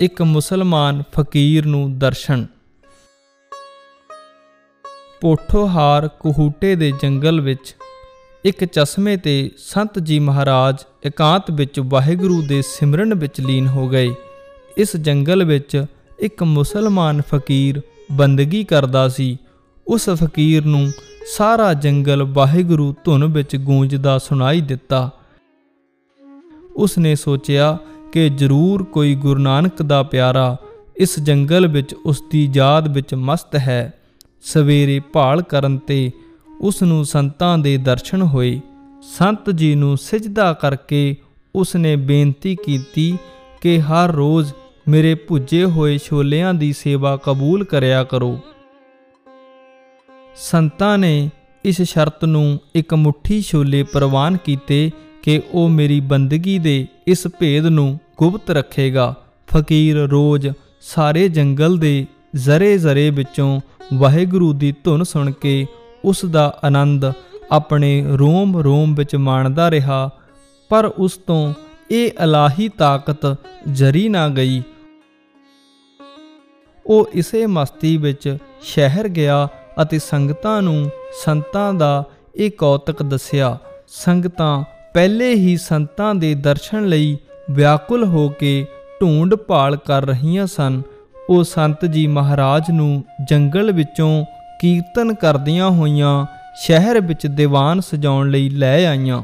ਇੱਕ ਮੁਸਲਮਾਨ ਫਕੀਰ ਨੂੰ ਦਰਸ਼ਨ। ਪੋਠੋਹਾਰ ਕੁਹੂਟੇ ਦੇ ਜੰਗਲ ਵਿੱਚ ਇੱਕ ਚਸ਼ਮੇ ਤੇ ਸੰਤ ਜੀ ਮਹਾਰਾਜ ਇਕਾਂਤ ਵਿੱਚ ਵਾਹਿਗੁਰੂ ਦੇ ਸਿਮਰਨ ਵਿੱਚ ਲੀਨ ਹੋ ਗਏ। ਇਸ ਜੰਗਲ ਵਿੱਚ ਇੱਕ ਮੁਸਲਮਾਨ ਫਕੀਰ ਬੰਦਗੀ ਕਰਦਾ ਸੀ। ਉਸ ਫਕੀਰ ਨੂੰ ਸਾਰਾ ਜੰਗਲ ਵਾਹਿਗੁਰੂ ਧੁਨ ਵਿੱਚ ਗੂੰਜਦਾ ਸੁਣਾਈ ਦਿੱਤਾ। ਉਸ ਨੇ ਸੋਚਿਆ ਕਿ ਜ਼ਰੂਰ ਕੋਈ ਗੁਰੂ ਨਾਨਕ ਦਾ ਪਿਆਰਾ ਇਸ ਜੰਗਲ ਵਿੱਚ ਉਸ ਦੀ ਯਾਦ ਵਿੱਚ ਮਸਤ ਹੈ। ਸਵੇਰੇ ਭਾਲ ਕਰਨ ਤੇ ਉਸ ਨੂੰ ਸੰਤਾਂ ਦੇ ਦਰਸ਼ਨ ਹੋਏ। ਸੰਤ ਜੀ ਨੂੰ ਸਿਜਦਾ ਕਰਕੇ ਉਸ ਨੇ ਬੇਨਤੀ ਕੀਤੀ ਕਿ ਹਰ ਰੋਜ਼ ਮੇਰੇ ਭੁੱਜੇ ਹੋਏ ਛੋਲਿਆਂ ਦੀ ਸੇਵਾ ਕਬੂਲ ਕਰਿਆ ਕਰੋ। ਸੰਤਾਂ ਨੇ ਇਸ ਸ਼ਰਤ ਨੂੰ ਇੱਕ ਮੁਠੀ ਛੋਲੇ ਪ੍ਰਵਾਨ ਕੀਤੇ ਕਿ ਉਹ ਮੇਰੀ ਬੰਦਗੀ ਦੇ ਇਸ ਭੇਦ ਨੂੰ ਗੁਪਤ ਰੱਖੇਗਾ। ਫਕੀਰ ਰੋਜ਼ ਸਾਰੇ ਜੰਗਲ ਦੇ ਜ਼ਰੇ ਜ਼ਰੇ ਵਿੱਚੋਂ ਵਾਹਿਗੁਰੂ ਦੀ ਧੁਨ ਸੁਣ ਕੇ ਉਸ ਦਾ ਆਨੰਦ ਆਪਣੇ ਰੋਮ ਰੋਮ ਵਿੱਚ ਮਾਣਦਾ ਰਿਹਾ, ਪਰ ਉਸ ਤੋਂ ਇਹ ਇਲਾਹੀ ਤਾਕਤ ਜਰੀ ਨਾ ਗਈ। ਉਹ ਇਸੇ ਮਸਤੀ ਵਿੱਚ ਸ਼ਹਿਰ ਗਿਆ ਅਤੇ ਸੰਗਤਾਂ ਨੂੰ ਸੰਤਾਂ ਦਾ ਇਹ ਕੌਤਕ ਦੱਸਿਆ। ਸੰਗਤਾਂ ਪਹਿਲੇ ਹੀ ਸੰਤਾਂ ਦੇ ਦਰਸ਼ਨ ਲਈ ਵਿਆਕੁਲ ਹੋ ਕੇ ਢੂੰਡ ਭਾਲ ਕਰ ਰਹੀਆਂ ਸਨ। ਉਹ ਸੰਤ ਜੀ ਮਹਾਰਾਜ ਨੂੰ ਜੰਗਲ ਵਿੱਚੋਂ ਕੀਰਤਨ ਕਰਦੀਆਂ ਹੋਈਆਂ ਸ਼ਹਿਰ ਵਿੱਚ ਦੀਵਾਨ ਸਜਾਉਣ ਲਈ ਲੈ ਆਈਆਂ।